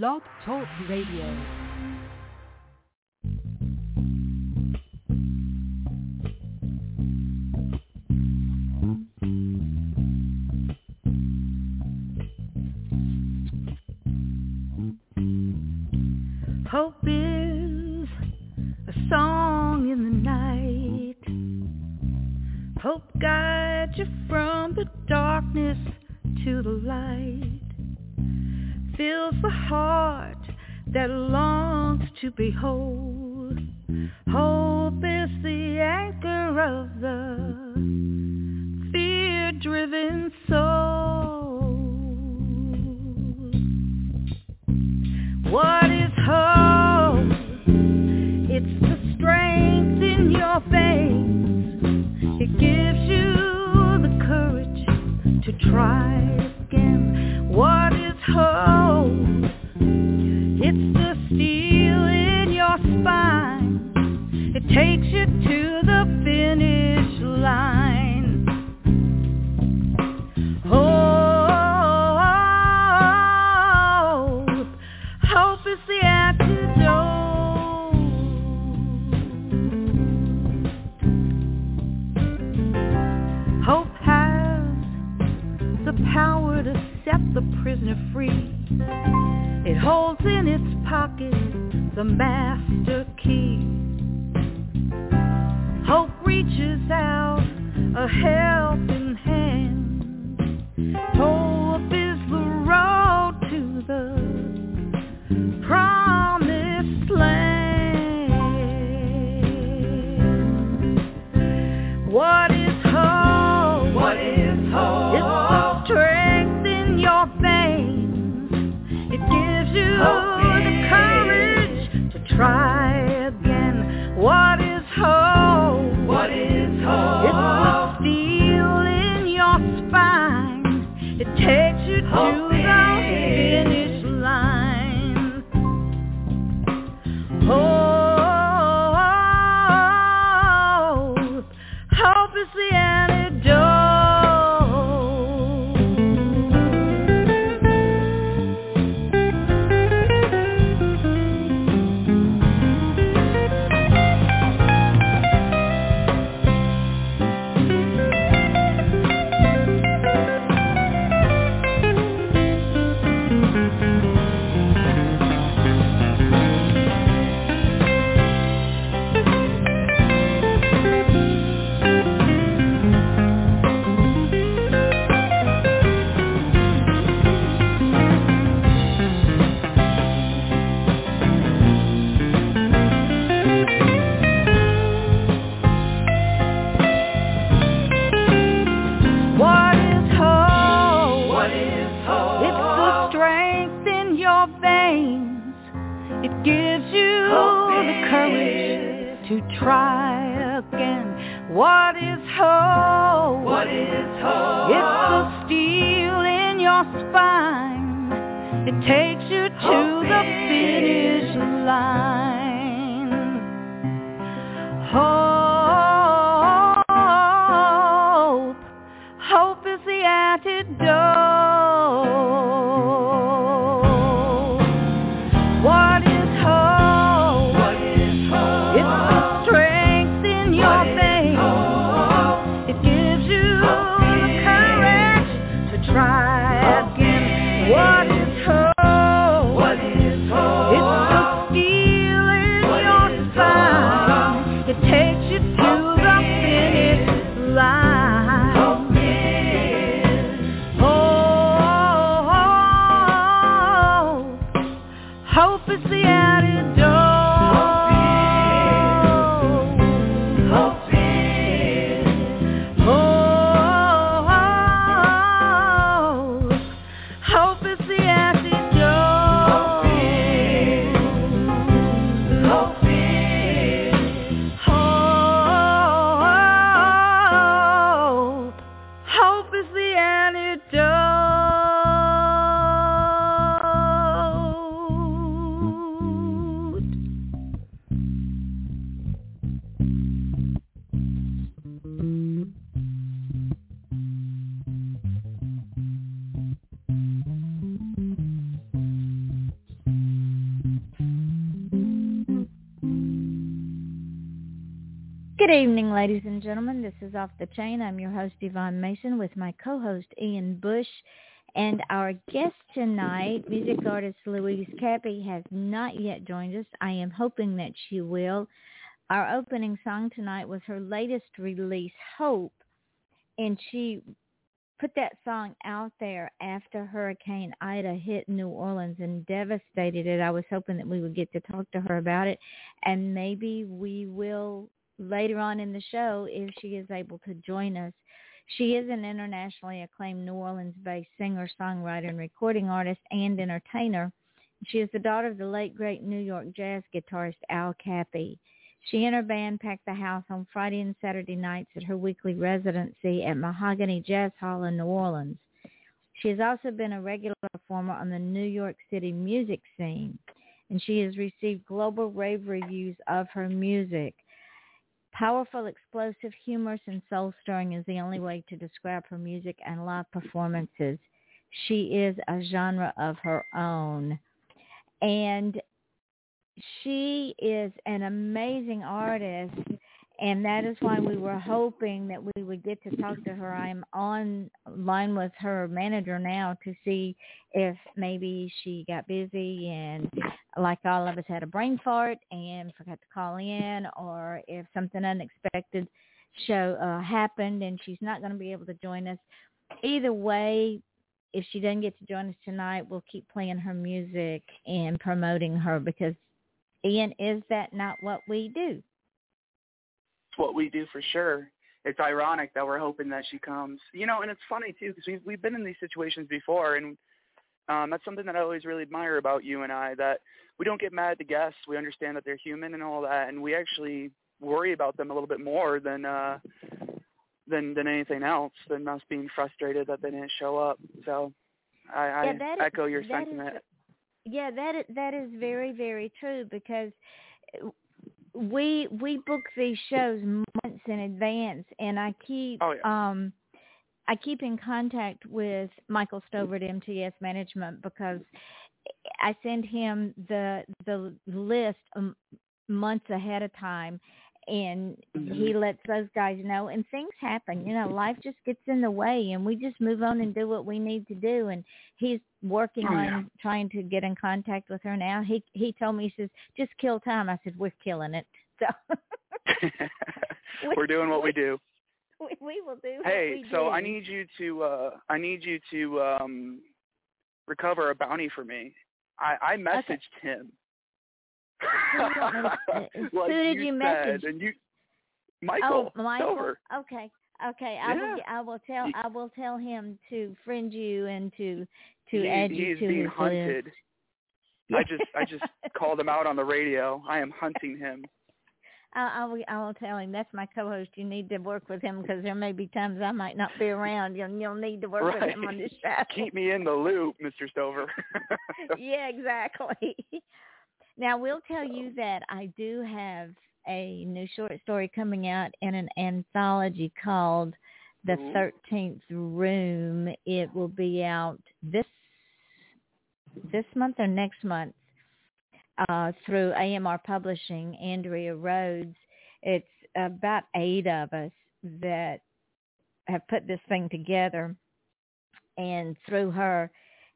Blog Talk Radio. Hope guides you from the darkness to the light fills the heart that longs to behold. Hope is the anchor of the fear-driven the prisoner free. It holds in its pocket the mask Evening, ladies and gentlemen. This is Off the Chain. I'm your host, Yvonne Mason, with my co-host, Ian Bush. And our guest tonight, music artist Louise Cappi, has not yet joined us. I am hoping that she will. Our opening song tonight was her latest release, Hope. And she put that song out there after Hurricane Ida hit New Orleans and devastated it. I was hoping that we would get to talk to her about it. And maybe we will later on in the show if she is able to join us. She is an internationally acclaimed New Orleans-based singer, songwriter, and recording artist and entertainer. She is the daughter of the late great New York jazz guitarist Al Cappi. She and her band packed the house on Friday and Saturday nights at her weekly residency at Mahogany Jazz Hall in New Orleans. She has also been a regular performer on the New York City music scene, and she has received global rave reviews of her music. Powerful, explosive, humorous, and soul-stirring is the only way to describe her music and live performances. She is a genre of her own. And she is an amazing artist and that is why we were hoping that we would get to talk to her. I'm on line with her manager now to see if maybe she got busy and like all of us had a brain fart and forgot to call in or if something unexpected show uh, happened and she's not going to be able to join us. Either way, if she doesn't get to join us tonight, we'll keep playing her music and promoting her because Ian, is that not what we do? What we do for sure. It's ironic that we're hoping that she comes. You know, and it's funny too because we've we've been in these situations before, and um, that's something that I always really admire about you and I that we don't get mad at the guests. We understand that they're human and all that, and we actually worry about them a little bit more than uh, than than anything else than us being frustrated that they didn't show up. So I, yeah, I echo your sentiment. Is, yeah, that is, that is very very true because we we book these shows months in advance, and I keep oh, yeah. um I keep in contact with Michael Stover at MTS Management because I send him the the list months ahead of time and mm-hmm. he lets those guys know and things happen you know life just gets in the way and we just move on and do what we need to do and he's working oh, on yeah. trying to get in contact with her now he he told me he says just kill time i said we're killing it so we're doing what we do we, we will do hey so do. i need you to uh i need you to um recover a bounty for me i i messaged okay. him Uh, uh, like Who did you, you message? And you, Michael. Oh, Michael. Okay. Okay. I Yeah. will. I will tell. I will tell him to friend you and to to he, add he you is to being his hunted. list. I just I just called him out on the radio. I am hunting him. I, I will. I will tell him that's my co-host. You need to work with him because there may be times I might not be around. You'll you'll need to work with him on this show. Keep me in the loop, Mr. Stover. yeah, exactly. Now we'll tell you that I do have a new short story coming out in an anthology called The Ooh. Thirteenth Room. It will be out this this month or next month uh, through AMR Publishing. Andrea Rhodes. It's about eight of us that have put this thing together, and through her.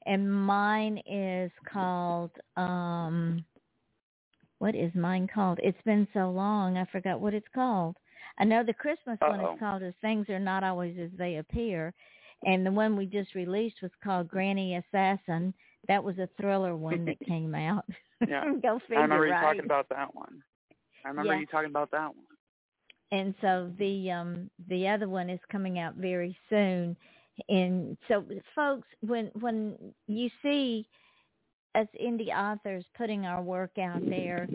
And mine is called um what is mine called? It's been so long, I forgot what it's called. I know the Christmas one Uh-oh. is called As Things Are Not Always As They Appear. And the one we just released was called Granny Assassin. That was a thriller one that came out. Yeah. Go figure, I remember you right? talking about that one. I remember Yeah. you talking about that one. and so the um the other one is coming out very soon and so folks when when you see us indie authors putting our work out there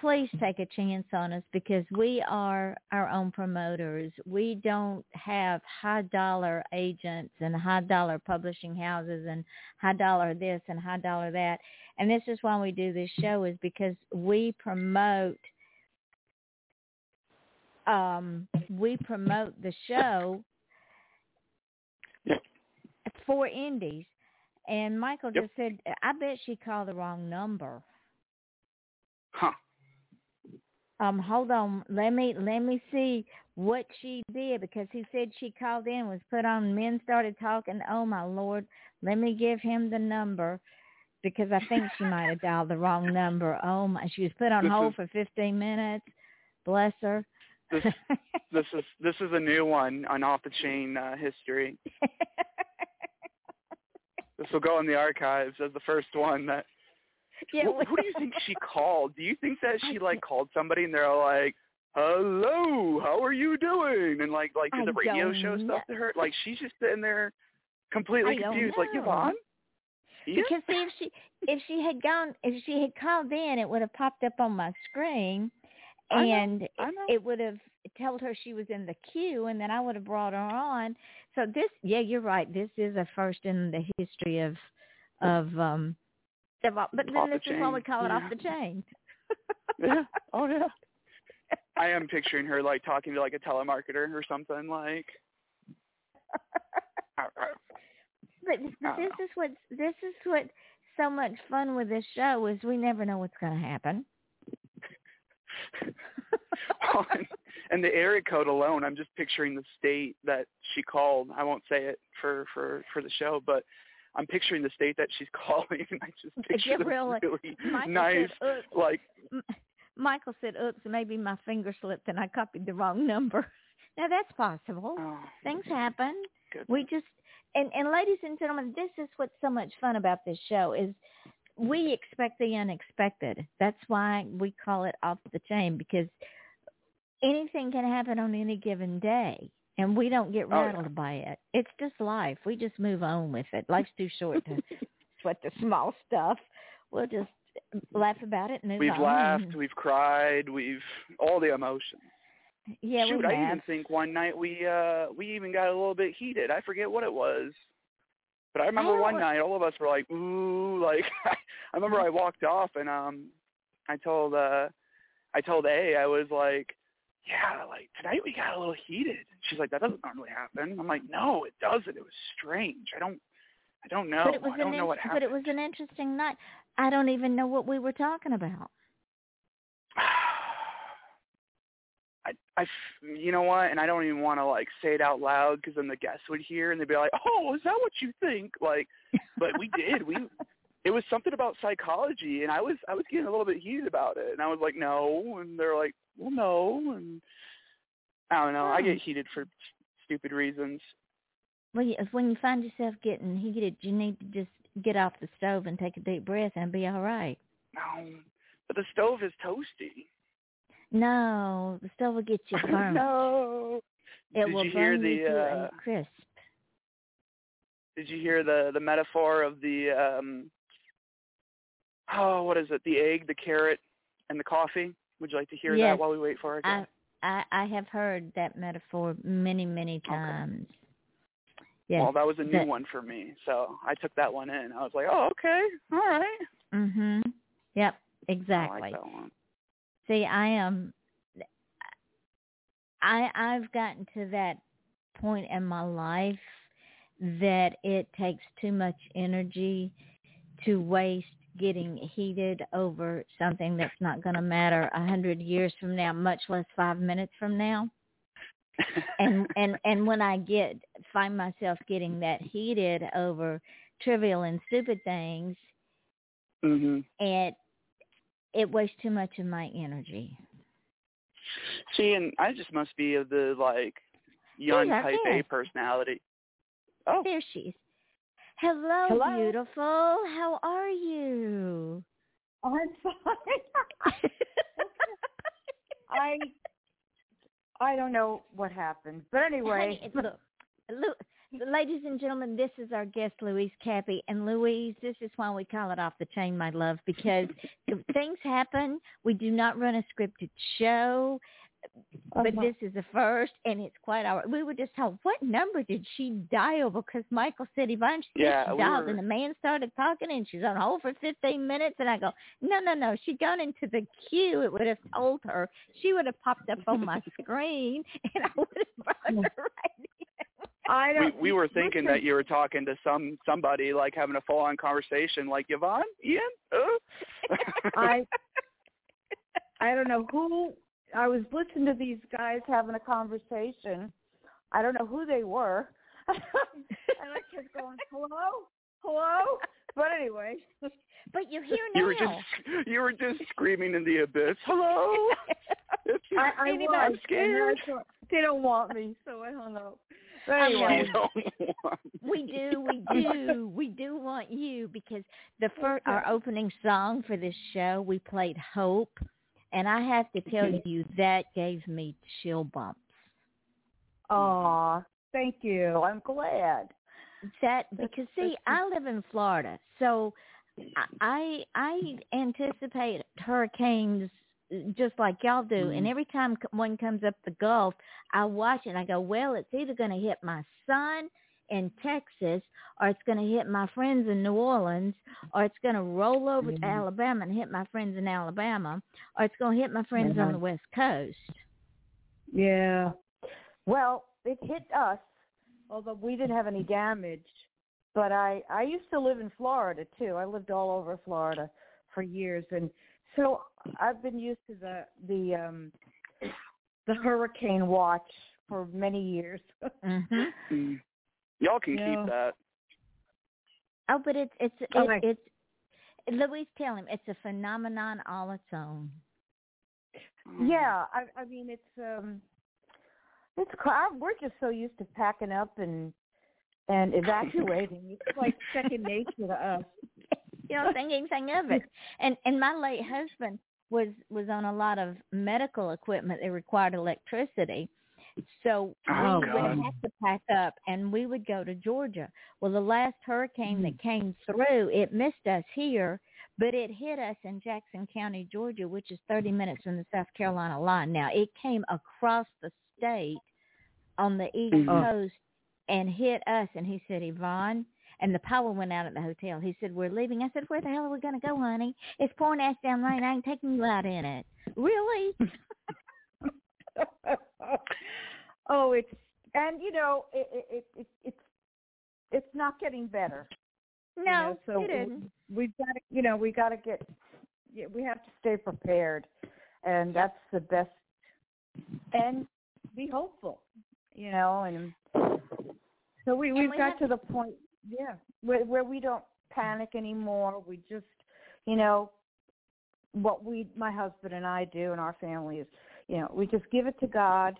please take a chance on us because we are our own promoters we don't have high dollar agents and high dollar publishing houses and high dollar this and high dollar that and this is why we do this show is because we promote um, we promote the show for indies. And Michael Yep. just said, I bet she called the wrong number. Huh. Um, hold on. Let me let me see what she did because he said she called in was put on. Men started talking. Oh my lord. Let me give him the number because I think she might have dialed the wrong number. Oh my. She was put on This hold is- for 15 minutes. Bless her. This this is this is a new one on off the chain uh, history. This will go in the archives as the first one that yeah. Who, who do you think she called? Do you think that she like called somebody and they're like, "Hello, how are you doing?" and like like did I the radio show know. stuff to her? Like she's just sitting there completely I confused, like. Yvonne. Ian? Because see, if she if she had gone if she had called in, it would have popped up on my screen, I know, and I know. it would have told her she was in the queue, and then I would have brought her on. So this, yeah, you're right. This is a first in the history of of um. Of, but then Off the this is why we call it off the chain. yeah. Oh yeah. I am picturing her like talking to like a telemarketer or something like. But I this is what this is what so much fun with this show is we never know what's going to happen. and, and the area code alone, I'm just picturing the state that she called. I won't say it for for for the show, but I'm picturing the state that she's calling. And I just picture Yeah, really. really Michael nice, said, like Michael said, "Oops, maybe my finger slipped and I copied the wrong number." Now that's possible. oh, Things happen. goodness. We just and and ladies and gentlemen, this is what's so much fun about this show is we expect the unexpected. That's why we call it off the chain because anything can happen on any given day. And we don't get Oh, yeah. rattled by it. It's just life. We just move on with it. Life's too short to sweat the small stuff. We'll just laugh about it and move we've on. laughed, we've cried, we've all the emotions. yeah, Shoot, we I even think one night we uh we even got a little bit heated. I forget what it was. But I remember one night all of us were like, ooh, like I remember I walked off and um I told uh I told A I was like, Yeah, like tonight we got a little heated. She's like, That doesn't normally happen. I'm like, No, it doesn't. It was strange. I don't I don't know. but it was I don't an know what happened. but it was an interesting night. I don't even know what we were talking about. I, you know what? And I don't even want to like say it out loud because then the guests would hear and they'd be like, "Oh, is that what you think?" Like, but we did. We, it was something about psychology, and I was, I was getting a little bit heated about it, and I was like, "No," and they're like, "Well, no," and I don't know. I Hmm. get heated for stupid reasons. Well, you, when you find yourself getting heated, you need to just get off the stove and take a deep breath and be all right. No, but the stove is toasty. No, the stove will get you burnt. no. It Did will you hear burn you the, to uh, a crisp. Did you hear the the metaphor of the um oh what is it the egg the carrot and the coffee would you like to hear Yes. that while we wait for our I, guest? I I have heard that metaphor many many times. Okay. Yes. well that was a new one for me so i took that one in i was like oh okay all right mhm. Yep. I Exactly. like See, I am. I I've gotten to that point in my life that it takes too much energy to waste getting heated over something that's not going to matter a hundred years from now, much less five minutes from now. And and and when I get find myself getting that heated over trivial and stupid things, mhm it it wastes too much of my energy. see and i just must be of the like young Here's our type a personality oh There she is. Hello, Hello. beautiful. How are you? I'm fine. I I don't know what happened, but anyway, Honey, look, look, ladies and gentlemen, this is our guest, Louise Cappi. And Louise, this is why we call it off the chain, my love, because things happen. We do not run a scripted show, but Uh-huh. this is the first, and it's quite our. We were just told, what number did she dial? Because Michael said, Yvonne, she, Yeah, she we dialed, were- and the man started talking, and she's on hold for 15 minutes. And I go, no, no, no. She'd gone into the queue. It would have told her. She would have popped up on my screen, and I would have brought her right in. I we, don't. we were thinking listen, that you were talking to some somebody like having a full on conversation like yvonne ian uh? I I don't know who I was listening to these guys having a conversation. I don't know who they were, and I kept going, "Hello, hello." But anyway, But you're here now. You were just you were just screaming in the abyss. Hello. I, I was, I'm scared. They don't want me, so I hung up. Know. anyway, we do, we do, we do want you because the first our opening song for this show we played Hope, and I have to tell mm-hmm. you that gave me chill bumps. aw, thank you. I'm glad. That because see, I live in Florida, so I I anticipate hurricanes just like y'all do. And every time c- one comes up the Gulf, I watch it and I go, well, it's either going to hit my son in Texas, or it's going to hit my friends in New Orleans, or it's going to roll over to Mhm. Alabama and hit my friends in Alabama, or it's going to hit my friends on the West Coast. Yeah. Well, it hit us, although we didn't have any damage. But I I used to live in Florida too. I lived all over Florida for years, and so I've been used to the the um the hurricane watch for many years. hmm Mm. Y'all can Yeah. keep that. Oh, but it's it's it, Okay. it's Louise, tell him it's a phenomenon all its own. Mm. Yeah, I I mean it's um it's cr- we're just so used to packing up and and evacuating. It's like second nature to us. You don't think anything of it. And and my late husband was was on a lot of medical equipment that required electricity. So we Oh, would have to pack up and we would go to Georgia. Well, the last hurricane that came through, it missed us here, but it hit us in Jackson County, Georgia, which is 30 minutes from the South Carolina line. Now, it came across the state on the east Mhm. coast and hit us and he said, Yvonne, and the power went out at the hotel. He said, We're leaving. I said, Where the hell are we gonna go, honey? It's pouring ass down rain. I ain't taking you out in it. Really? oh, it's and you know it, it, it, it it's it's not getting better. you No, know, so it didn't. we've got to you know we got to get yeah, we have to stay prepared, and that's the best. And be hopeful, you know, and so we we've we got to the point, yeah, where where we don't panic anymore. We just, you know, what we my husband and I do and our family is, you know, we just give it to God.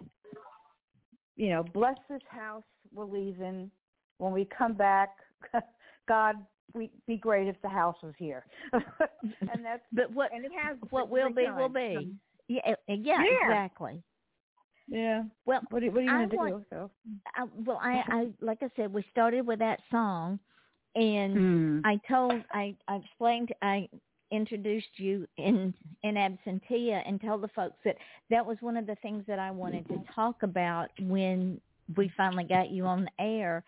You know, bless this house we're leaving. When we come back, God, we be great if the house was here. and that's But what and it has what will be will be. Yeah, uh, yeah, Yeah. exactly. Yeah. Well, What are, what are you I going to do? So. I, well, I, I like I said, we started with that song, and Mm. I told I I explained I introduced you in in absentia and told the folks that that was one of the things that I wanted to talk about when we finally got you on the air,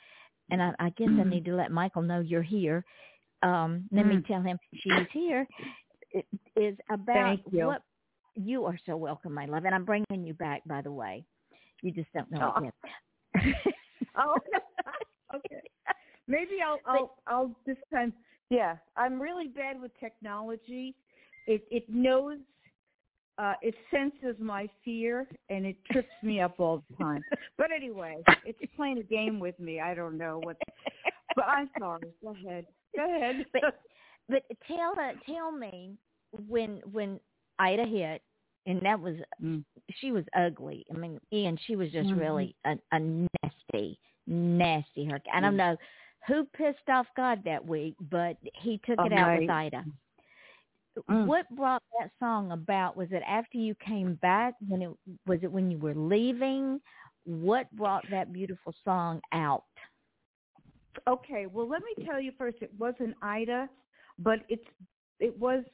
and I, I guess I Mhm. need to let Michael know you're here. Um, let me Mm. tell him she's here. It is about what you are so welcome, my love, and I'm bringing you back. By the way, you just don't know Oh. it yet. Oh, okay. Maybe I'll I'll I'll this time. Yeah, I'm really bad with technology. It it knows, uh, it senses my fear and it trips me up all the time. But anyway, it's playing a game with me. I don't know what. But I'm sorry. Go ahead. Go ahead. But- But tell uh, tell me when when Ida hit, and that was Mm. she was ugly. I mean, and she was just Mhm. really a, a nasty, nasty hurricane. I don't Mm. know who pissed off God that week, but he took it Oh, out with. Ida. Mm. What brought that song about? Was it after you came back? When it was it when you were leaving? What brought that beautiful song out? Okay, well, let me tell you first. It wasn't Ida, but it's it was.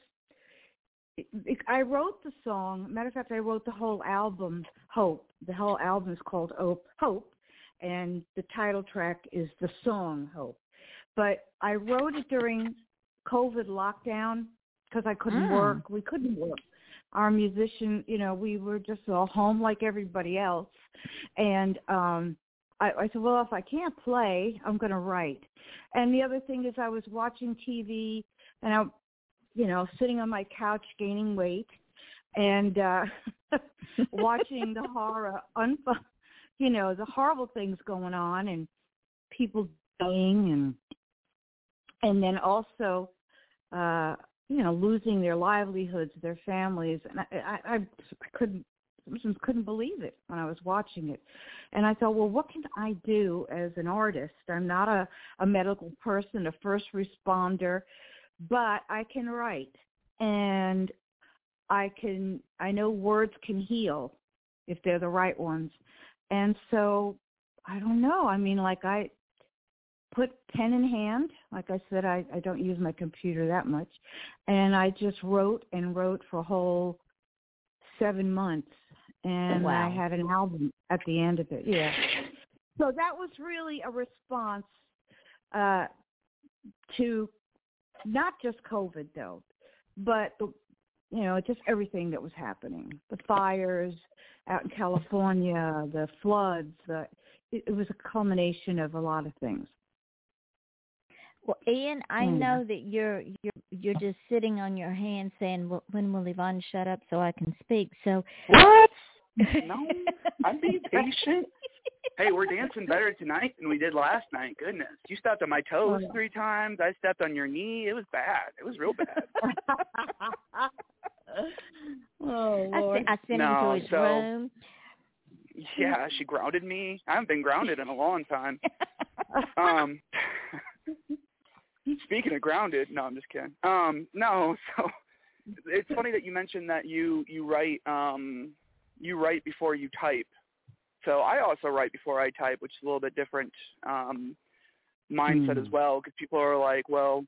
I wrote the song. Matter of fact, I wrote the whole album, Hope. The whole album is called Hope, Hope, and the title track is the song Hope. But I wrote it during COVID lockdown because I couldn't Mm. work. We couldn't work. Our musician, you know, we were just all home like everybody else, and um I, I said, well, if I can't play, I'm going to write. And the other thing is, I was watching TV and I, you know, sitting on my couch gaining weight, and uh watching the horror unfold you know the horrible things going on and people dying and and then also uh you know losing their livelihoods their families. And i i, I couldn't couldn't believe it when i was watching it. And i thought well what can i do as an artist? I'm not a a medical person a first responder but i can write and i can i know words can heal if they're the right ones and so i don't know i mean like i put pen in hand. Like I said, I, I don't use my computer that much. And I just wrote and wrote for a whole seven months. And Wow. I had an album at the end of it. Yeah. So that was really a response uh, to not just COVID though, but the, you know just everything that was happening. The fires out in California, the floods. The it, it was a culmination of a lot of things. Well, Ian, I Mm. know that you're you're you're just sitting on your hands saying, well, "When will Yvonne shut up so I can speak?" So What? No, I'm being patient. Hey, we're dancing better tonight than we did last night. Goodness, you stepped on my toes Oh. three times. I stepped on your knee. It was bad. It was real bad. oh I, Lord. sent, I sent No, him to his so- room. yeah, she grounded me. I haven't been grounded in a long time. Um, speaking of grounded, no, I'm just kidding. Um, no, so it's funny that you mentioned that you you write um you write before you type. So I also write before I type, which is a little bit different um mindset Hmm. as well because people are like, well,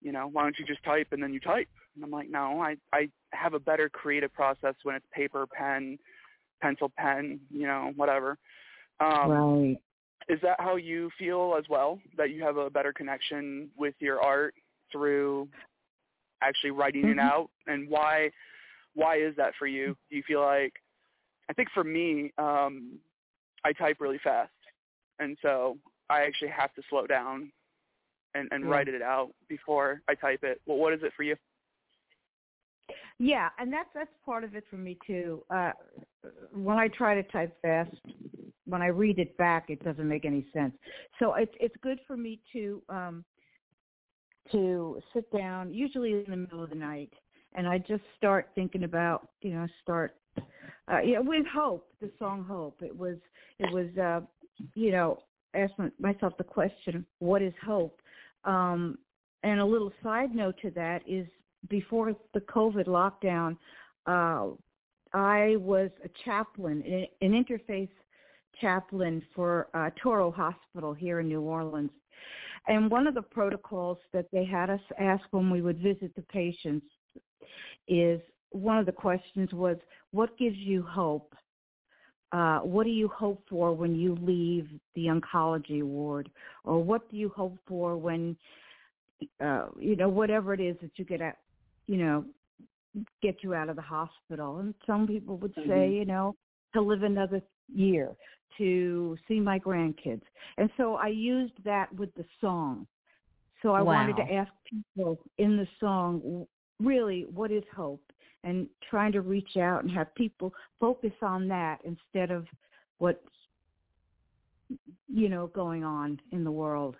you know, why don't you just type and then you type? And I'm like, no, I I have a better creative process when it's paper, pen, pencil, pen, you know, whatever. Um, right. is that how you feel as well? That you have a better connection with your art through actually writing it Mhm. out? And why why is that for you? Do you feel like I think for me, um, I type really fast. And so I actually have to slow down and, and Yeah. write it out before I type it. Well what is it for you? Yeah, and that's that's part of it for me too. Uh when I try to type fast, when I read it back it doesn't make any sense. So it's it's good for me to um to sit down usually in the middle of the night and I just start thinking about, you know, start uh yeah, with hope, the song Hope. It was it was uh you know, ask my- myself the question, what is hope? Um and a little side note to that is before the COVID lockdown, uh, I was a chaplain, an an interfaith chaplain for uh, Touro Hospital here in New Orleans. And one of the protocols that they had us ask when we would visit the patients is one of the questions was, what gives you hope? Uh, what do you hope for when you leave the oncology ward? Or what do you hope for when uh, you know, whatever it is that you get at, you know, get you out of the hospital. And some people would say, Mhm. you know, to live another year, to see my grandkids. And so I used that with the song. So I wanted to ask people in the song, really, what is hope? And trying to reach out and have people focus on that instead of what's, you know, going on in the world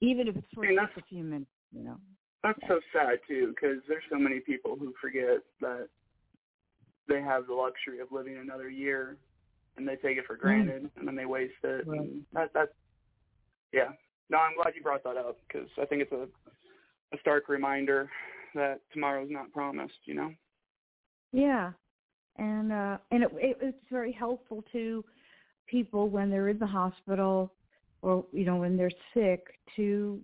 even if it's for just a few minutes, you know. That's so sad too, because there's so many people who forget that they have the luxury of living another year, and they take it for mm. granted, and then they waste it. Right. And that that's yeah. No, I'm glad you brought that up because I think it's a a stark reminder that tomorrow's not promised. You know. Yeah, and uh, and it, it it's very helpful to people when they're in the hospital or you know when they're sick to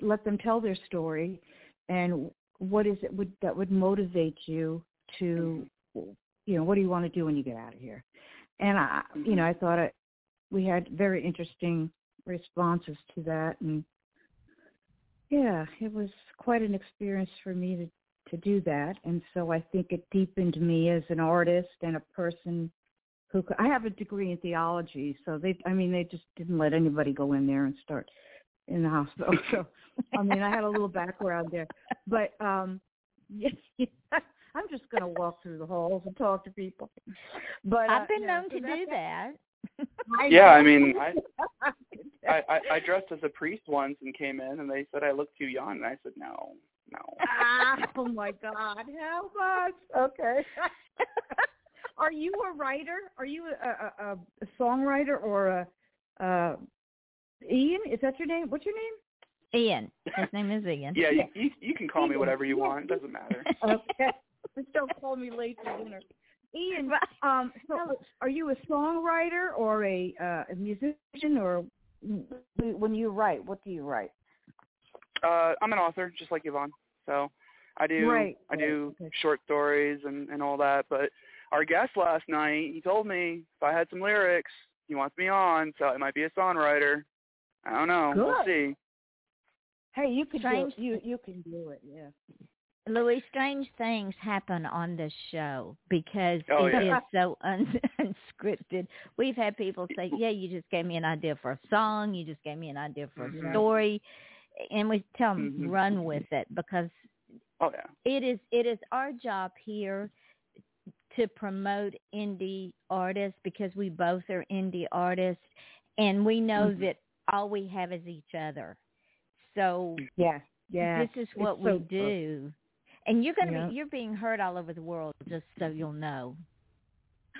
let them tell their story and what is it would that would motivate you to you know what do you want to do when you get out of here? And i you know i thought it we had very interesting responses to that and yeah it was quite an experience for me to to do that. And so i think it deepened me as an artist and a person who could, i have a degree in theology so they i mean they just didn't let anybody go in there and start in the hospital. So i mean i had a little background there. But um yeah, i'm just going to walk through the halls and talk to people. But uh, I've been yeah, known so to do that. I Yeah, I mean, I, I, I I dressed as a priest once and came in, and they said I looked too young, and I said no, no. ah, oh my God, how much? Okay. Are you a writer? Are you a, a, a, a songwriter or a uh, Ian? Is that your name? What's your name? Ian. His name is Ian. Yeah, you, you you can call me whatever you want. It doesn't matter. Okay. Just don't call me late for dinner. Ian, um, so are you a songwriter or a, uh, a musician, or when you write, what do you write? Uh, I'm an author, just like Yvonne. So I do Right, I do right, okay. short stories and and all that. But our guest last night, he told me if I had some lyrics, he wants me on, so it might be a songwriter. I don't know. We'll see. Hey, you can Strange- do it. You you can do it. Yeah. Louis, strange things happen on this show because Oh, it is yeah. so un- unscripted. We've had people say, "Yeah, you just gave me an idea for a song. You just gave me an idea for a Mhm. story," and we tell them Mhm. run with it because Oh yeah. it is it is our job here to promote indie artists because we both are indie artists and we know Mhm. that all we have is each other. So Yeah. Yeah. this is what It's we so- do. And you're going to Yeah. be you're being heard all over the world just so you'll know.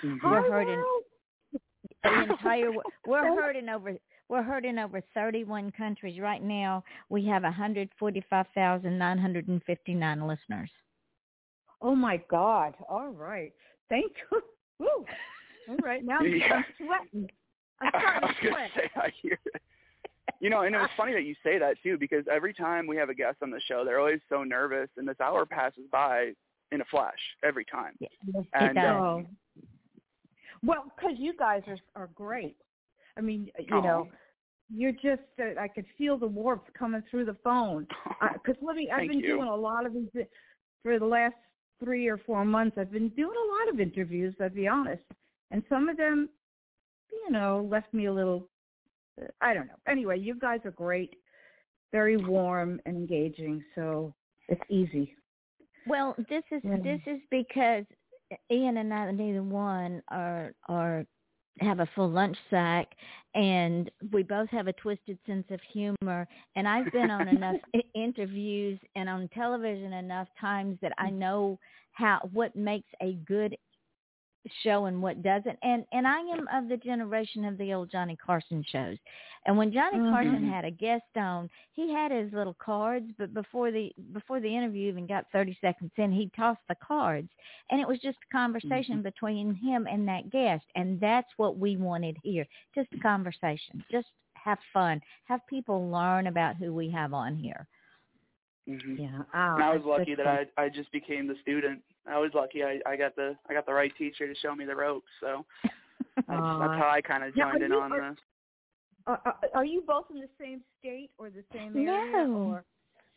Mhm. We're Hi, heard in- The entire wo- we're heard in over we're heard in over 31 countries right now. We have 145,959 listeners. Oh my God! All right, thank you. Woo. All right, now I'm, Yeah. I'm sweating. I'm I starting was to gonna sweat. say I hear it. You know, and it was funny that you say that too, because every time we have a guest on the show, they're always so nervous, and this hour passes by in a flash every time. Yeah, And, does. uh, Oh. Well, because you guys are are great. I mean, you Aw. know, you're just. Uh, I could feel the warmth coming through the phone. Because let me. I've been you. doing a lot of these for the last three or four months. I've been doing a lot of interviews. I'll be honest, and some of them, you know, left me a little. uh, I don't know. Anyway, you guys are great, very warm and engaging. So it's easy. Well, this is Yeah. this is because Ian and I neither one are are have a full lunch sack, and we both have a twisted sense of humor. And I've been on enough interviews and on television enough times that I know how what makes a good show and what doesn't. And and I am of the generation of the old Johnny Carson shows. And when Johnny Carson Mhm. had a guest on, he had his little cards, but before the before the interview even got 30 seconds in, he tossed the cards. And it was just a conversation between him and that guest. And that's what we wanted here. Just a conversation. Just have fun. Have people learn about who we have on here. Mhm. Yeah. Ah, And I was lucky good that I I just became the student. I was lucky I I got the I got the right teacher to show me the ropes. So that's, Aw. that's how I kind of Now, are joined in you- on are- this. Uh, uh, are you both in the same state or the same area? No. Or?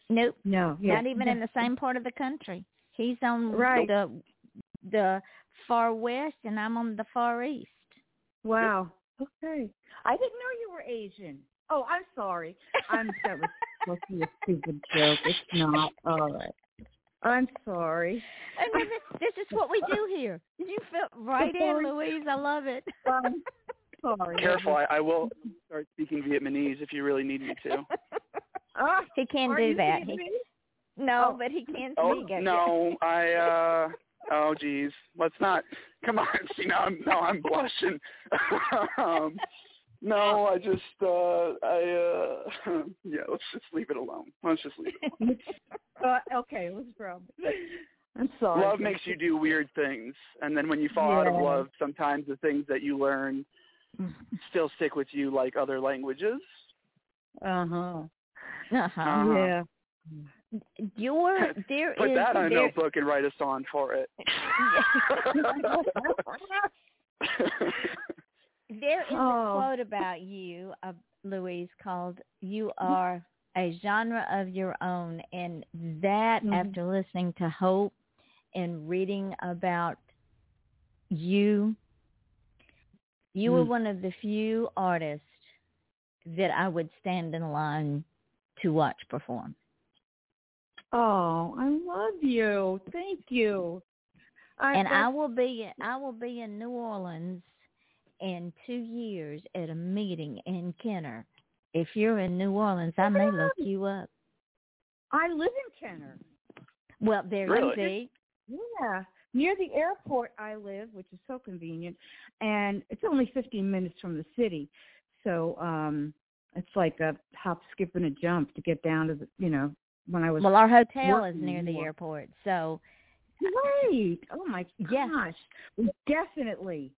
Nope. No. Not even in the same part of the country. He's on Right. the the far west and I'm on the far east. Wow. Okay. I didn't know you were Asian. Oh, I'm sorry. I'm that was supposed to be a stupid joke. It's not. All right. I'm sorry. I mean, this, this is what we do here. You fit right in, Louise. I love it. Um, sorry. Careful, I, I will start speaking Vietnamese if you really need me to. Ah, He can are do that. He, me? no, Oh. but he can Oh speak it. no, I uh oh geez, let's not. Come on, see now I'm now I'm blushing. um, no, I just uh I uh yeah, let's just leave it alone. Let's just leave it. Alone. Uh, okay, the problem? I'm sorry. love makes you do weird things, and then when you fall out of love, sometimes the things that you learn still stick with you, like other languages. Uh huh. Uh-huh. Uh-huh. Yeah. Your there Put is- that on a there, notebook and write a song for it. There is Oh. a quote about you, uh, Louise, called "You are a genre of your own," and that, Mhm. after listening to Hope and reading about you, you were Mm. one of the few artists that I would stand in line to watch perform. Oh, I love you. Thank you. I, and I that's- will be I will be in New Orleans in two years at a meeting in Kenner. If you're in New Orleans, I may look you up. I live in Kenner. Well, there Really? you be. Yeah, near the airport I live, which is so convenient, and it's only 15 minutes from the city. So um it's like a hop, skip, and a jump to get down to the, you know, when I was Well, our hotel is near the airport, so Great. Oh my gosh. We definitely.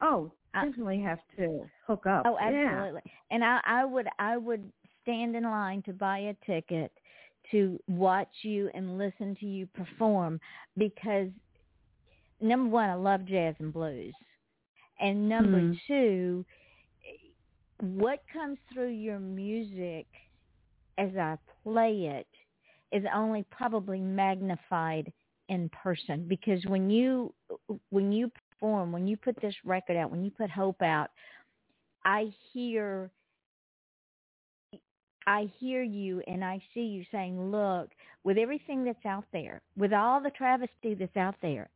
Oh, I- definitely have to hook up. oh, Yeah. absolutely. And I I would I would stand in line to buy a ticket to watch you and listen to you perform because number one, I love jazz and blues, and number Mhm. two, what comes through your music as I play it is only probably magnified in person because when you when you perform when you put this record out when you put hope out i hear i hear you and i see you saying look with everything that's out there with all the travesty that's out there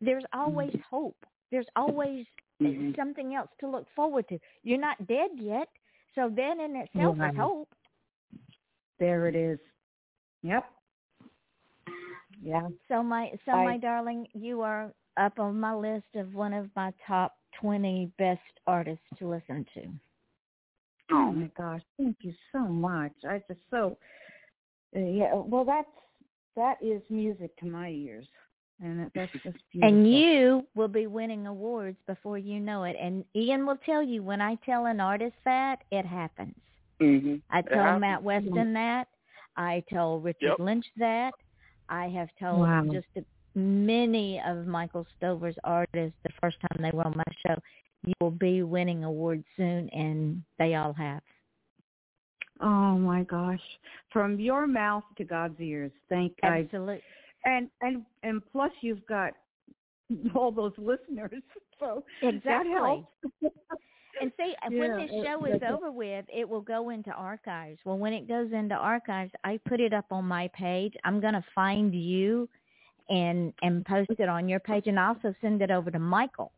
there's always hope there's always Mhm. something else to look forward to you're not dead yet so that in itself Right. is hope There it is. Yep. Yeah. So my so I- my darling, you are up on my list of one of my top twenty best artists to listen to. Oh my gosh, thank you so much. I just so uh, yeah. Well, that's that is music to my ears, and that- that's just beautiful. And you will be winning awards before you know it. And Ian will tell you when I tell an artist that, it happens. Mhm. I told. Matt Weston that. I told Richard Yep. Lynch that. I have told Wow. just a, many of Michael Stover's artists the first time they were on my show, you will be winning awards soon, and they all have. Oh my gosh, from your mouth to God's ears. Thank I Absolutely. and and and plus you've got all those listeners, so that Exactly. helps. And see, when this show is it. over with, it will go into archives. Well, when it goes into archives, I put it up on my page. I'm going to find you and and post it on your page, and also send it over to Michael.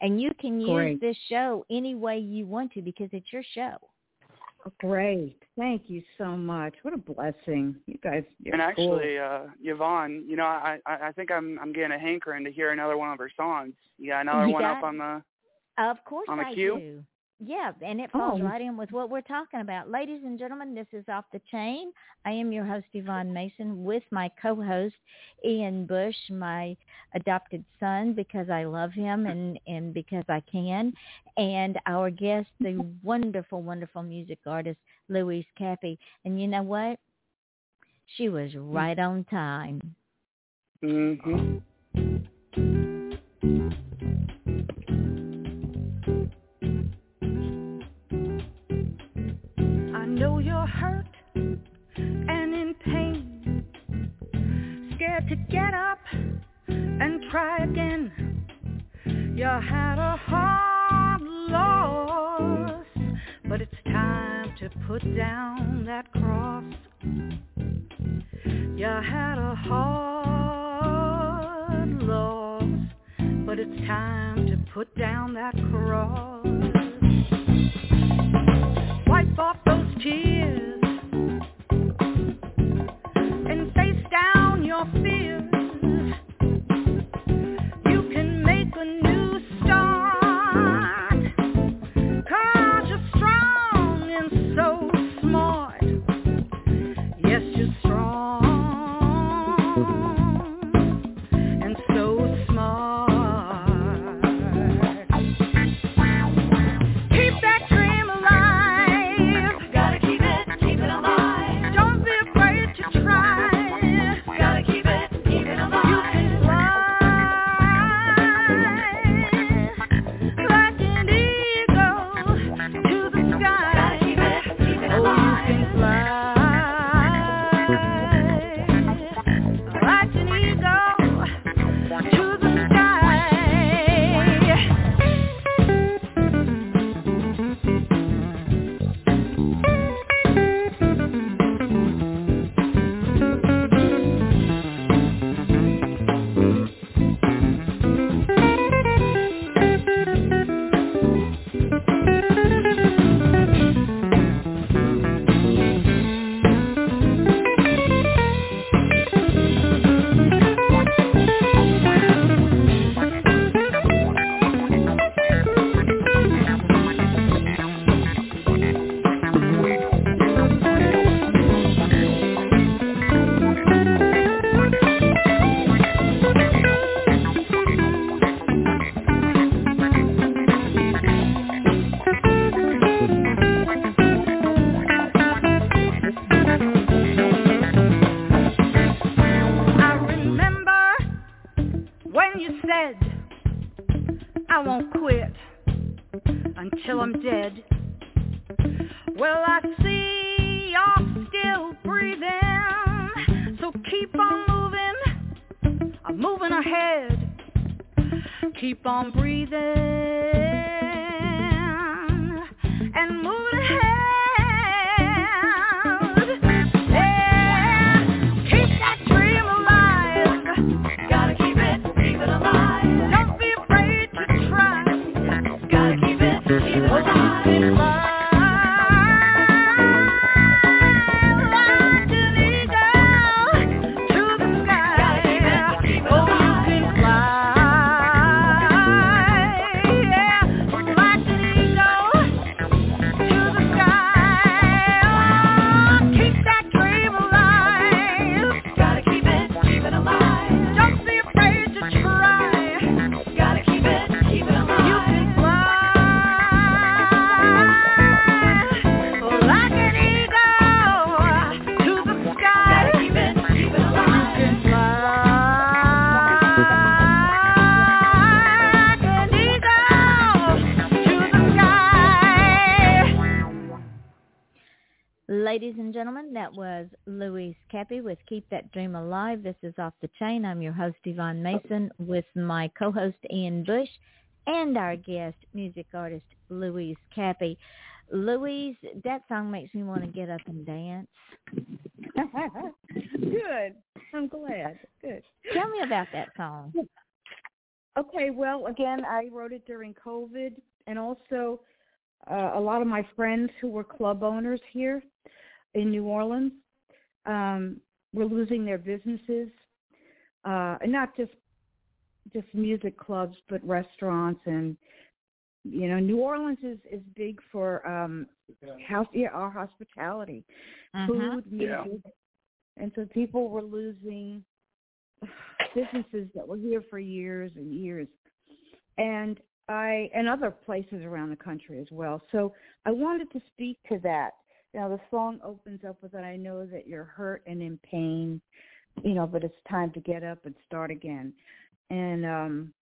And you can use Great. this show any way you want to because it's your show. Great, thank you so much. What a blessing, you guys. You're And cool. actually, uh, Yvonne, you know, I, I I think I'm I'm getting a hankering to hear another one of her songs. You got another You one got up on the. Of course On the I queue? do. Yeah, and it falls Oh. right in with what we're talking about. Ladies and gentlemen, this is Off the Chain. I am your host, Yvonne Mason, with my co-host, Ian Bush, my adopted son, because I love him and, and because I can, and our guest, the wonderful, wonderful music artist, Louise Cappi. And you know what? She was right on time. hmm had a hard loss, but it's time to put down that cross. You had a hard loss, but it's time to put down that cross. Wipe off those tears Alive. This is Off the Chain. I'm your host, Yvonne Mason, with my co-host, Ian Bush, and our guest, music artist, Louise Cappi. Louise, that song makes me want to get up and dance. Good. I'm glad. Good. Tell me about that song. Okay, well, again, I wrote it during COVID, and also uh, a lot of my friends who were club owners here in New Orleans um, were losing their businesses, uh, and not just just music clubs, but restaurants and you know, New Orleans is is big for um house yeah, our hospitality, Mhm. food, Yeah. music, and so people were losing businesses that were here for years and years, and I and other places around the country as well. So I wanted to speak to that. Know, the song opens up with that I know that you're hurt and in pain, you know, but it's time to get up and start again. And um,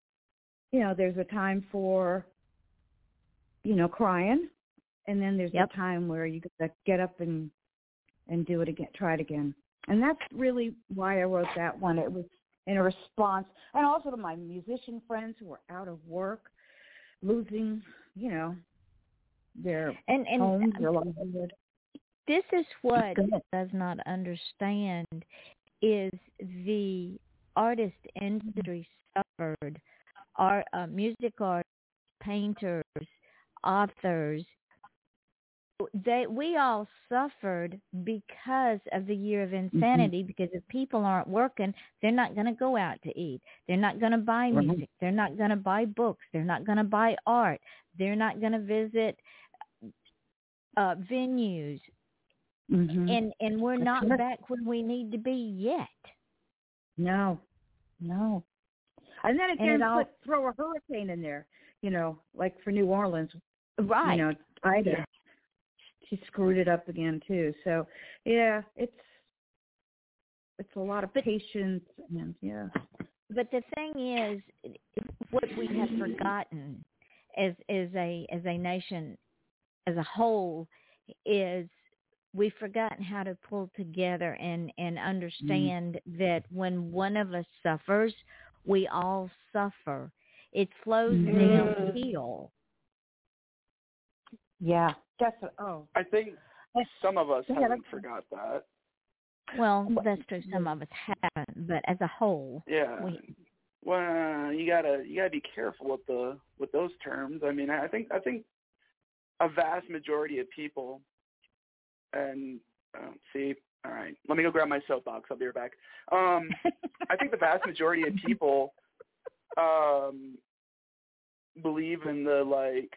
you know, there's a time for you know, crying and then there's Yep. a time where you gotta get up and and do it again try it again. And that's really why I wrote that one. It was in a response and also to my musician friends who were out of work, losing, you know, their And and homes, their livelihood. This is what does not understand is the artist industry suffered. Our uh, music artists painters authors they we all suffered because of the year of insanity because if people aren't working they're not going to go out to eat. They're not going to buy Right. music. They're not going to buy books. They're not going to buy art. They're not going to visit uh venues Mhm. and and we're not back where we need to be yet. No, no. And then And again, it all- put, throw a hurricane in there, you know, like for New Orleans, Right. you know, Ida. She screwed it up again too. So, yeah, it's it's a lot of patience and yeah. but the thing is, what we have forgotten as as a as a nation as a whole is we've forgotten how to pull together and and understand that when one of us suffers, we all suffer. It flows Mhm. downhill. Yeah, that's a, oh. I think some of us Yeah, haven't that's- forgot that. Well, that's true. Some of us haven't, but as a whole, Yeah. we Well, you gotta you gotta be careful with the with those terms. I mean, I think I think a vast majority of people, and um, see, all right, let me go grab my soapbox. I'll be right back. Um, I think the vast majority of people um, believe in the like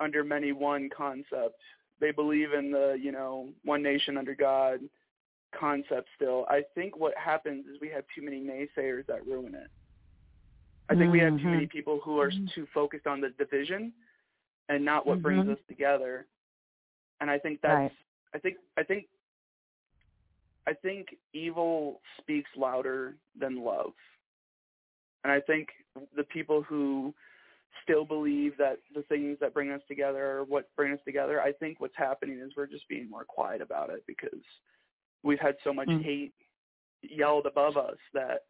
under many one concept. They believe in the you know one nation under God concept. Still, I think what happens is we have too many naysayers that ruin it. I think we have too many people who are too focused on the division and not what brings Mhm. us together. And I think that's Right. I think I think I think evil speaks louder than love. And I think the people who still believe that the things that bring us together are what bring us together, I think what's happening is we're just being more quiet about it because we've had so much Mm. hate yelled above us that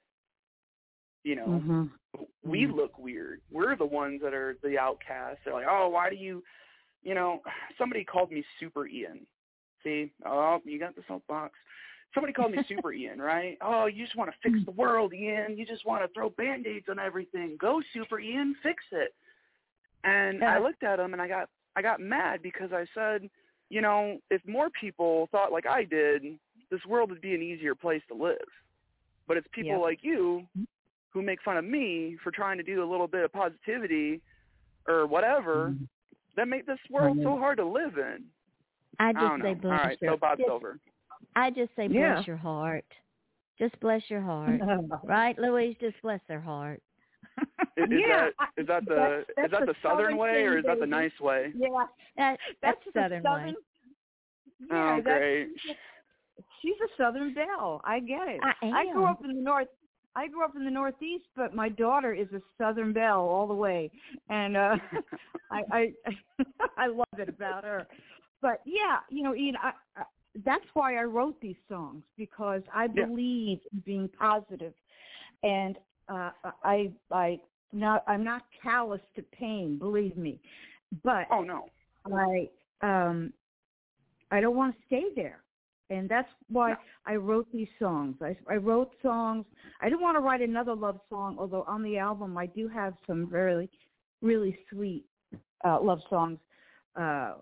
you know hmm we Mhm. look weird. We're the ones that are the outcasts. They're like, oh, why do you, you know, somebody called me Super Ian. See, oh, you got the soapbox. Somebody called me Super Ian, right? Oh, you just want to fix the world, Ian. You just want to throw band-aids on everything. Go, Super Ian, fix it. And I looked at him and I got I got mad because I said, you know, if more people thought like I did, this world would be an easier place to live. But it's people Yep. like you who make fun of me for trying to do a little bit of positivity or whatever Mm-hmm. that make this world so hard to live in. I I just don't say know. bless All right, your soapbox just, over. I just say bless Yeah. your heart. Just bless your heart. Right, Louise? Just bless their heart. Is, is Yeah, that is that the that's- is that the the southern southern way or is that the nice way? Yeah, That, that's that's southern, southern. way. Yeah, oh, that's, great. she's a Southern belle. I get it. I am. I grew up in the north. I grew up in the Northeast, but my daughter is a Southern belle all the way, and uh I I I love it about her. But yeah, you know, Ian, I, I, that's why I wrote these songs because I Yeah. believe in being positive, and uh I I not I'm not callous to pain, believe me, but oh no. I um I don't want to stay there. And that's why No. I wrote these songs. I I wrote songs. I didn't want to write another love song, although on the album I do have some really, really sweet uh love songs. Uh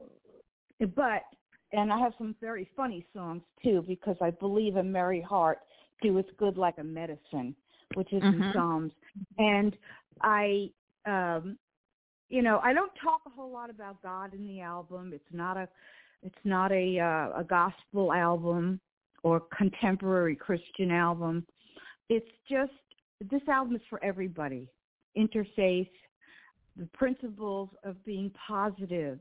but and I have some very funny songs too because I believe a merry heart doeth good like a medicine, which is in Mhm. Psalms. And I um you know, I don't talk a whole lot about God in the album. It's not a it's not a uh, a gospel album or contemporary Christian album. It's just this album is for everybody. Interfaith, the principles of being positive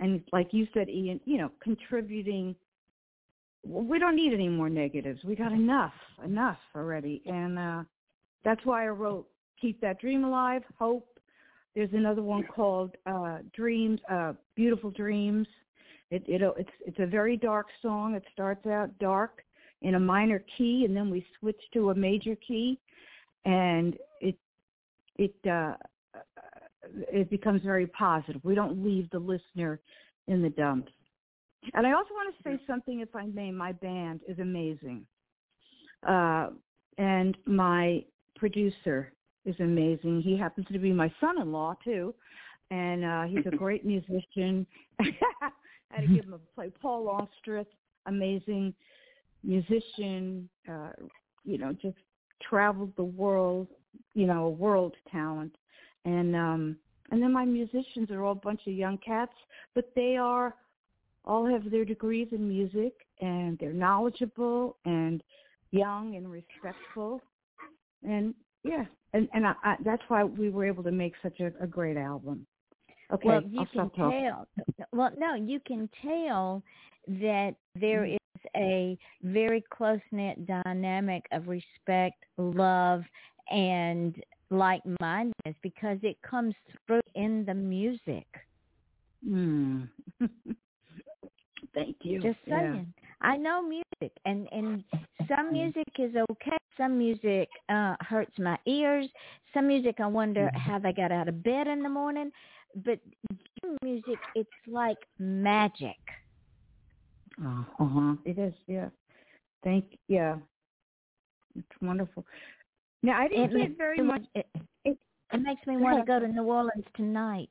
and like you said Ian, you know, contributing we don't need any more negatives. We got enough, enough already. And uh that's why I wrote Keep That Dream Alive, Hope, there's another one called uh, Dreams, uh, Beautiful Dreams. It, it it's it's a very dark song. It starts out dark in a minor key, and then we switch to a major key, and it it uh, it becomes very positive. We don't leave the listener in the dumps. And I also want to say something, if I may. My band is amazing, uh, and my producer is amazing. He happens to be my son-in-law too, and uh, he's a great musician. I had to give him a play. Paul Longstreth, amazing musician. Uh, you know, just traveled the world. You know, a world talent, and um, and then my musicians are all a bunch of young cats, but they are all have their degrees in music, and they're knowledgeable and young and respectful, and yeah, and and I, I, that's why we were able to make such a, a great album. Okay, well, you I'll can tell. Well, no, you can tell that there Mm. is a very close knit dynamic of respect, love, and like mindedness because it comes through in the music. Mm. Thank you. Just Yeah. saying. I know music, and and Mm. some music is okay. Some music uh hurts my ears. Some music I wonder Mhm. how they got out of bed in the morning. But music, it's like magic. Uh huh. It is. Yeah. Thank. Yeah. It's wonderful. Now I It didn't makes get very me much. It, it- it makes me want to go to New Orleans tonight.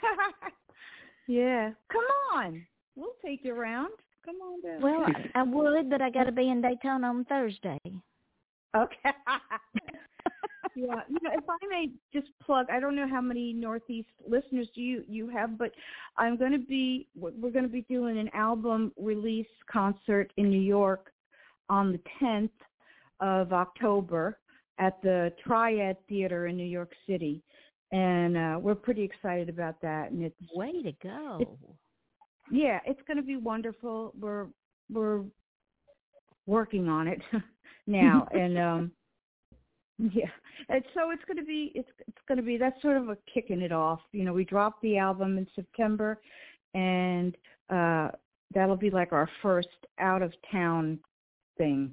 yeah. Come on. We'll take you around. Come on down. Well, I, I would, but I got to be in Daytona on Thursday. Okay. yeah, you know, if I may just plug, I don't know how many Northeast listeners you you have, but I'm going to be we're going to be doing an album release concert in New York on the 10th of October at the Triad Theater in New York City, and uh, we're pretty excited about that. And it's Way to go! yeah, it's going to be wonderful. We're we're working on it now, and um, Yeah, and so it's going to be it's it's going to be that's sort of a kicking it off. You know, we dropped the album in September, and uh that'll be like our first out of town thing.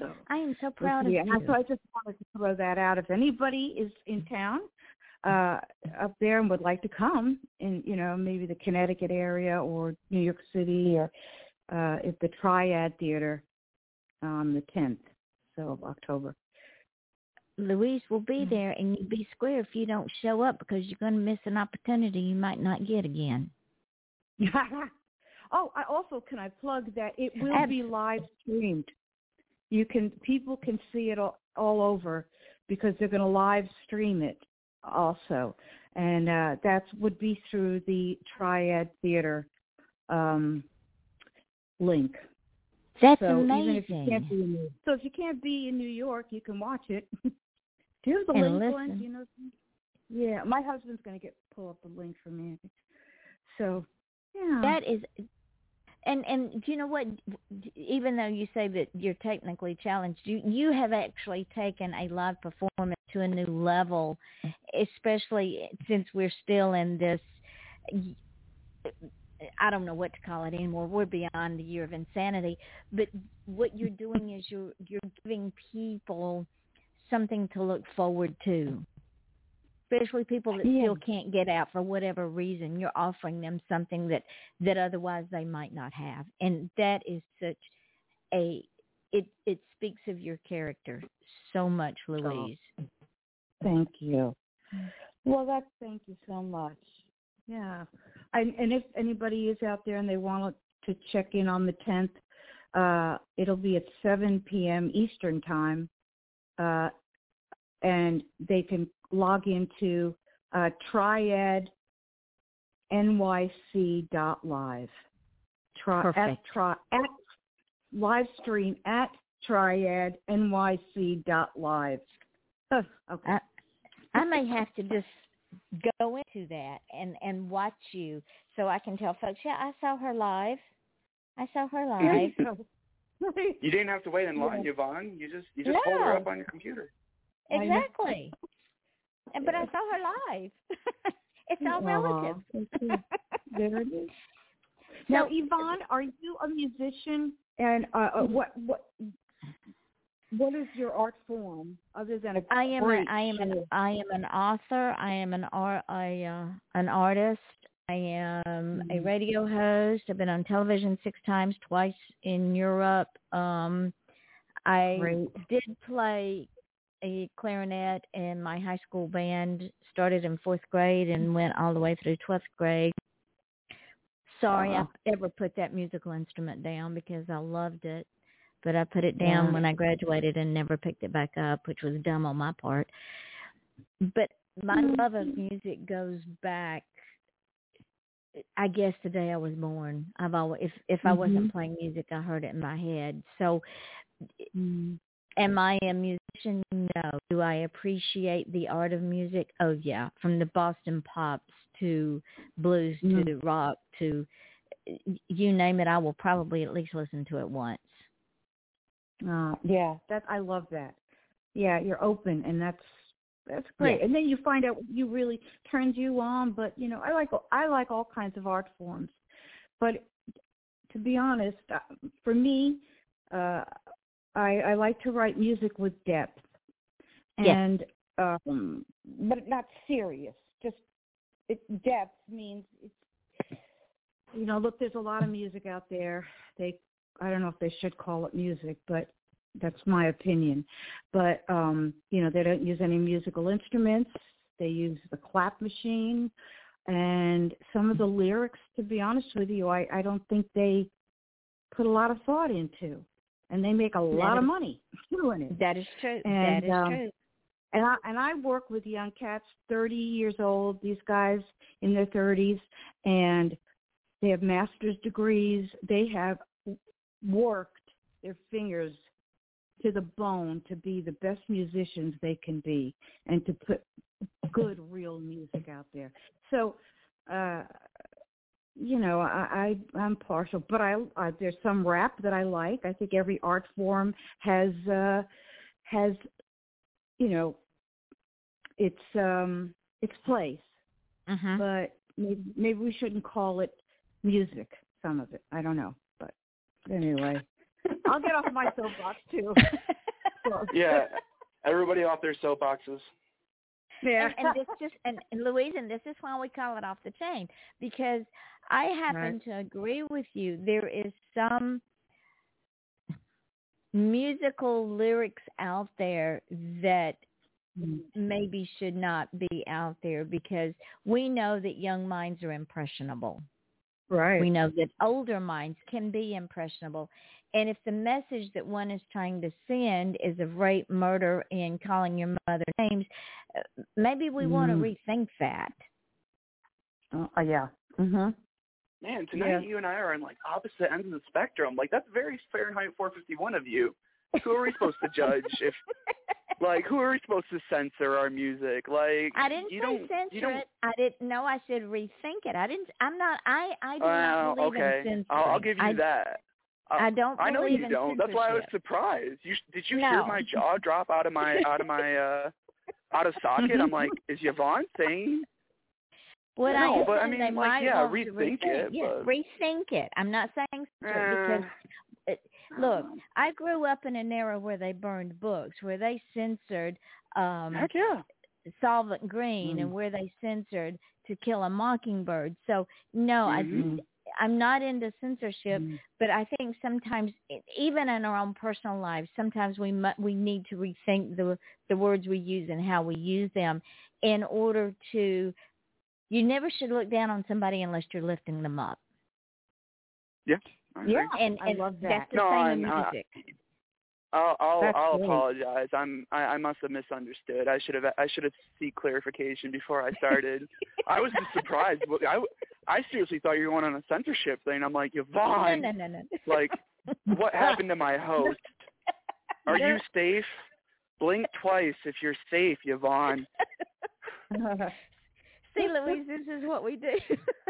So I am so proud of yeah, you. so I just wanted to throw that out. If anybody is in town uh up there and would like to come in, you know, maybe the Connecticut area or New York City or uh at the Triad Theater on the tenth, so of October. Louise will be Mm-hmm. there, and you'd be square if you don't show up because you're going to miss an opportunity you might not get again. oh, I also can I plug that it will be live streamed. You can people can see it all, all over because they're going to live stream it also, and uh, that would be through the Triad Theater um, link. That's so amazing. if you can't be in New- so if you can't be in New York, you can watch it. Do you have the And link, listen. Do you know? Yeah, my husband's going to get pull up the link for me. So yeah, That is, and and do you know what? Even though you say that you're technically challenged, you you have actually taken a live performance to a new level, especially since we're still in this. I don't know what to call it anymore. We're beyond the year of insanity. But what you're doing is you're you're giving people something to look forward to especially people that Yeah. still can't get out for whatever reason you're offering them something that that otherwise they might not have and that is such a it it speaks of your character so much louise Thank you. Well, that's thank you so much. Yeah, and and if anybody is out there and they want to check in on the tenth, uh, it'll be at seven p.m. Eastern time, uh, and they can log into uh, triadnyc.live. Tri- at, Perfect. tri- at live stream at triadnyc.live. Okay. I, I may have to just go into that and and watch you so i can tell folks yeah i saw her live i saw her live You didn't have to wait in line, Yvonne. You just you just pulled her up on your computer. Exactly And- but i saw her live it's all relative there it is. Now, Yvonne, are you a musician? And uh, uh, what what what is your art form other than a I am a, great I am an? I am an author. I am an art I uh, an artist. I am a Mhm. radio host. I've been on television six times, twice in Europe. Um, I Great. did play a clarinet in my high school band. Started in fourth grade and went all the way through twelfth grade. Sorry, Wow. I ever put that musical instrument down because I loved it, but I put it down Yeah. when I graduated and never picked it back up, which was dumb on my part. But my love of music goes back. I guess the day I was born. I've always, if if I wasn't Mhm. playing music, I heard it in my head. So Mm. Am I a musician? No. Do I appreciate the art of music? Oh yeah, from the Boston pops to blues Mm. to rock to you name it, I will probably at least listen to it once. Uh, yeah, that I love that. Yeah, you're open, and that's that's great. And then you find out what you really turns you on. But you know, I like I like all kinds of art forms. But to be honest, uh, for me, uh, I, I like to write music with depth, Yes. and um, but not serious. Just it, depth means it's you know, look, there's a lot of music out there. They I don't know if they should call it music, but that's my opinion. But um, you know, they don't use any musical instruments. They use the clap machine and some of the lyrics, to be honest with you, I, I don't think they put a lot of thought into. And they make a lot of is- money doing it. That is true. And, that is um, true. And I and I work with young cats, thirty years old. These guys in their thirties, and they have master's degrees. They have worked their fingers to the bone to be the best musicians they can be, and to put good, real music out there. So, uh, you know, I, I I'm partial, but I, I there's some rap that I like. I think every art form has uh, has you know, its um its place, Mhm. but maybe maybe we shouldn't call it music. Some of it, I don't know, but anyway, I'll get off my soapbox too. So- Yeah. Everybody off their soapboxes. Yeah. and, and this just and, and Louise, and this is why we call it off the chain because I happen Right. to agree with you. There is some musical lyrics out there that maybe should not be out there because we know that young minds are impressionable. right. We know that older minds can be impressionable. And if the message that one is trying to send is of rape, murder, and calling your mother names, uh, maybe we want to Mm. rethink that. Uh, yeah. Mhm. Man, tonight Yeah. you and I are on like opposite ends of the spectrum. Like that's very Fahrenheit 451 of you. Who are we supposed to judge if like who are we supposed to censor our music? Like I didn't you say don't, censor you don't, it. I didn't. know I said rethink it. I didn't. I'm not. I. I do Well, not believe okay. in censoring. I'll, I'll give you I, that. Uh, I don't. I know you don't. That's why I was surprised. You did you No. hear my jaw drop out of my out of my uh out of socket? I'm like, is Yvonne saying? What No, I but I assume mean, they like, might yeah, to rethink it, Yeah, but- rethink it. I'm not saying it because it, look, I grew up in an era where they burned books, where they censored um heck yeah. Soylent Green, and Mm. where they censored To Kill a Mockingbird. So no, Mhm. I I'm not into censorship, Mm. but I think sometimes, even in our own personal lives, sometimes we mu- we need to rethink the the words we use and how we use them in order to. You never should look down on somebody unless you're lifting them up, Yeah. Yeah. agree. and, I love that. that's the No, same and, in uh, music. I'll I'll, I'll apologize. I'm I, I must have misunderstood. I should have I should have seek clarification before I started. I was just surprised. I I seriously thought you were going on a censorship thing. I'm like Yvonne, no, no, no. like what happened to my host? Are you safe? Blink twice if you're safe, Yvonne. See, Louise, this is what we do.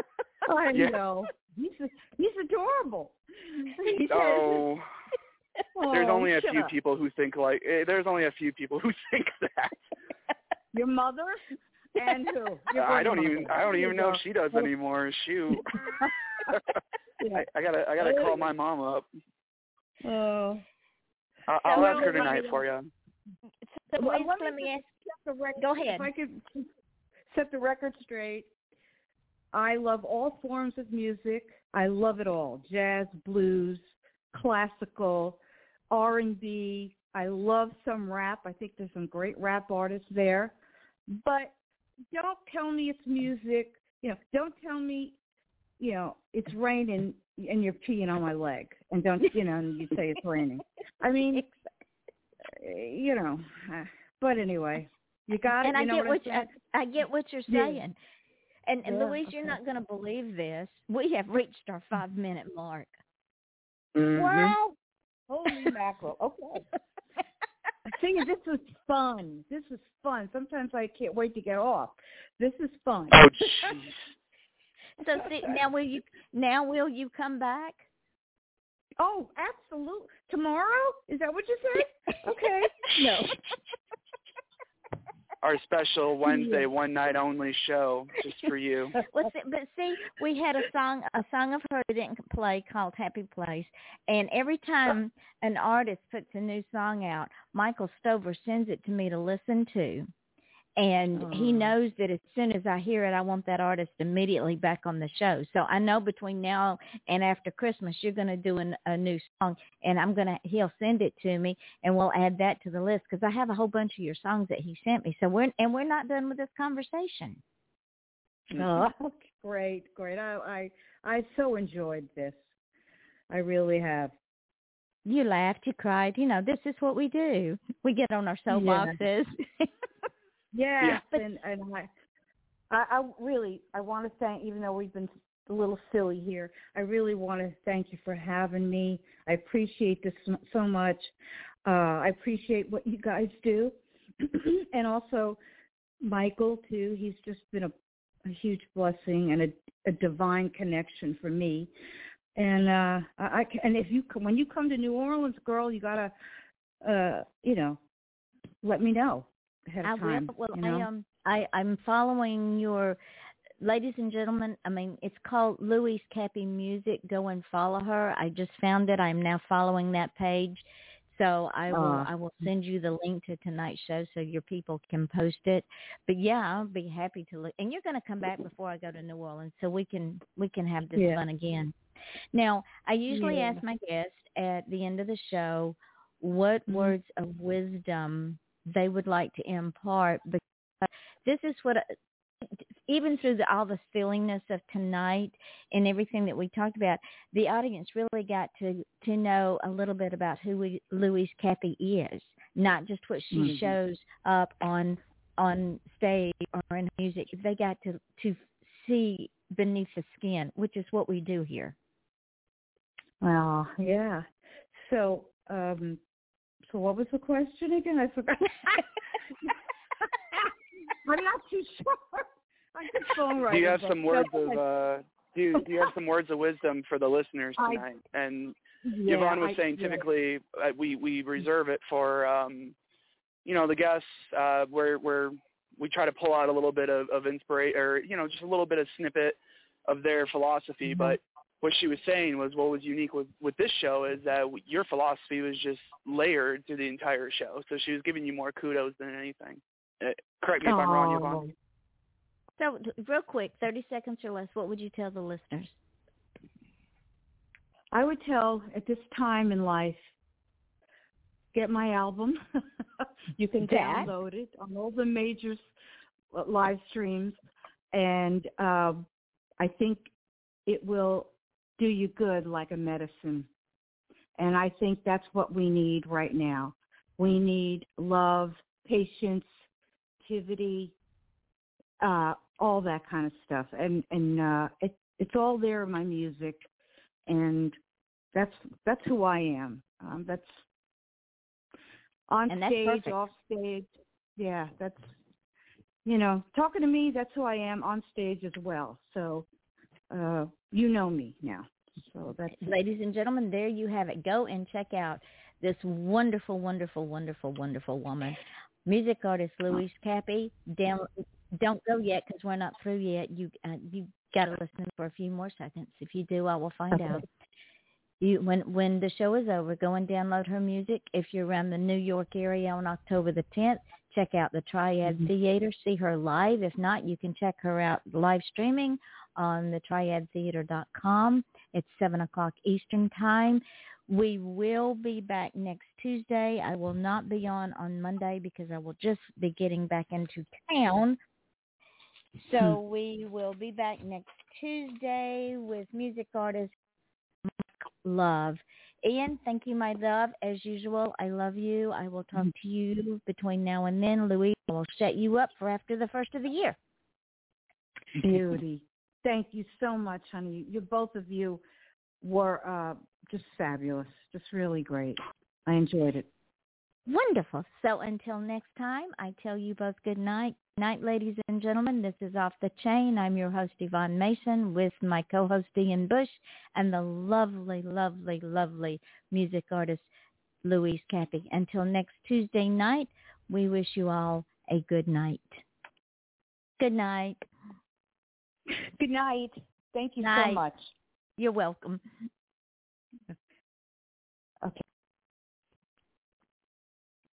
I Yeah. know. He's he's adorable. He Oh, Oh, there's only a shut few up. people who think like eh, there's only a few people who think that. Your mother and who? Your I don't grandmother. even I don't even know if she does anymore. Shoot. Yeah. I, I gotta I gotta call my mom up. Oh. I'll, I'll So, ask her tonight for you. So, Well, Louise, let me let me ask. Set the record, Go ahead. If I could set the record straight, I love all forms of music. I love it all: jazz, blues, classical, R and B. I love some rap. I think there's some great rap artists there. But don't tell me it's music. You know, don't tell me, you know, it's raining and you're peeing on my leg, and don't you know, and you say it's raining. I mean, you know. But anyway, you got it. and I know get what, what you, I'm I, I get what you're Yeah. saying. And, and Yeah, Louise, you're not going to believe this. We have reached our five minute mark. saying? Mhm. Wow. Holy mackerel. Okay. See, this was fun. This was fun. Sometimes I can't wait to get off. This is fun. Oh. So see, now will you now will you come back? Oh, absolutely. Tomorrow? Is that what you said? Okay. No. Our special Wednesday mm-hmm. one night only show just for you. Well, see, but see, we had a song a song of her that didn't play called Happy Place, and every time an artist puts a new song out, Michael Stover sends it to me to listen to. And he Oh. knows that as soon as I hear it, I want that artist immediately back on the show. So I know between now and after Christmas, you're going to do an, a new song, and I'm going to he'll send it to me, and we'll add that to the list because I have a whole bunch of your songs that he sent me. So we're and we're not done with this conversation. Oh, great, great. I, I I so enjoyed this. I really have. You laughed, you cried. You know, this is what we do. We get on our soapboxes. Yes, But- and and I, I, I really, I want to thank, even though we've been a little silly here, I really want to thank you for having me. I appreciate this so much. Uh, I appreciate what you guys do, and also Michael too. He's just been a, a huge blessing and a, a divine connection for me. And uh, I, I and if you when you come to New Orleans, girl, you gotta, uh, you know, let me know ahead I time. Will. Well, you know? I um, I I'm following your, ladies and gentlemen. I mean, it's called Louise Cappi Music. Go and follow her. I just found it. I'm now following that page. So I will Ah. I will send you the link to tonight's show so your people can post it. But yeah, I'll be happy to look. And you're going to come back before I go to New Orleans, so we can we can have this Yeah. fun again. Now, I usually Yeah. ask my guests at the end of the show what Mhm. words of wisdom they would like to impart because this is what even through the, all the silliness of tonight and everything that we talked about the audience really got to to know a little bit about who we, louise cappi is not just what she Mhm. shows up on on stage or in music they got to to see beneath the skin which is what we do here Well, yeah. So, um, so what was the question again? I forgot. I'm not too sure. I'm just songwriting. Do you have some words of uh, do you, do you have some words of wisdom for the listeners I- tonight? and yeah, Yvonne was I- saying typically uh, we we reserve it for um, you know the guests uh, where where we try to pull out a little bit of, of inspiration or you know just a little bit of snippet of their philosophy. Mhm. But what she was saying was what was unique with with this show is that your philosophy was just layered through the entire show. So she was giving you more kudos than anything. Uh, correct me if I'm wrong, Yvonne. so real quick 30 seconds or less what would you tell the listeners I would tell at this time in life, get my album. you can That- download it on all the major live streams, and um, I think it will do you good like a medicine. And I think that's what we need right now. We need love, patience, activity, uh, all that kind of stuff. And and uh, it, it's all there in my music and that's that's who I am. Um, that's on And that's stage, perfect. off stage. Yeah, that's you know, talking to me. That's who I am on stage as well. So uh, you know me now. So that's ladies and gentlemen, there you have it. Go and check out this wonderful, wonderful, wonderful, wonderful woman, music artist Louise Cappi. Down, don't go yet because we're not through yet. You uh, you got to listen for a few more seconds. If you do, I will find Okay. out. You when when the show is over, go and download her music. If you're around the New York area on October the 10th, check out the Triad Mhm. Theater. See her live. If not, you can check her out live streaming on the triadtheater.com. It's 7 o'clock Eastern Time. We will be back next Tuesday. I will not be on on Monday because I will just be getting back into town. So hmm. we will be back next Tuesday with music artist Mike Love. Ian, thank you, my love. As usual, I love you. I will talk hmm. to you between now and then. Louise, I will set you up for after the first of the year. beauty. Thank you so much, honey. You both of you were uh, just fabulous. Just really great. I enjoyed it. Wonderful. So until next time, I tell you both good night. Night, ladies and gentlemen. This is Off the Chain. I'm your host, Yvonne Mason, with my co-host, Ian Bush, and the lovely, lovely, lovely music artist, Louise Cappi. Until next Tuesday night, we wish you all a good night. Good night. Good night. Thank you night. so much. You're welcome.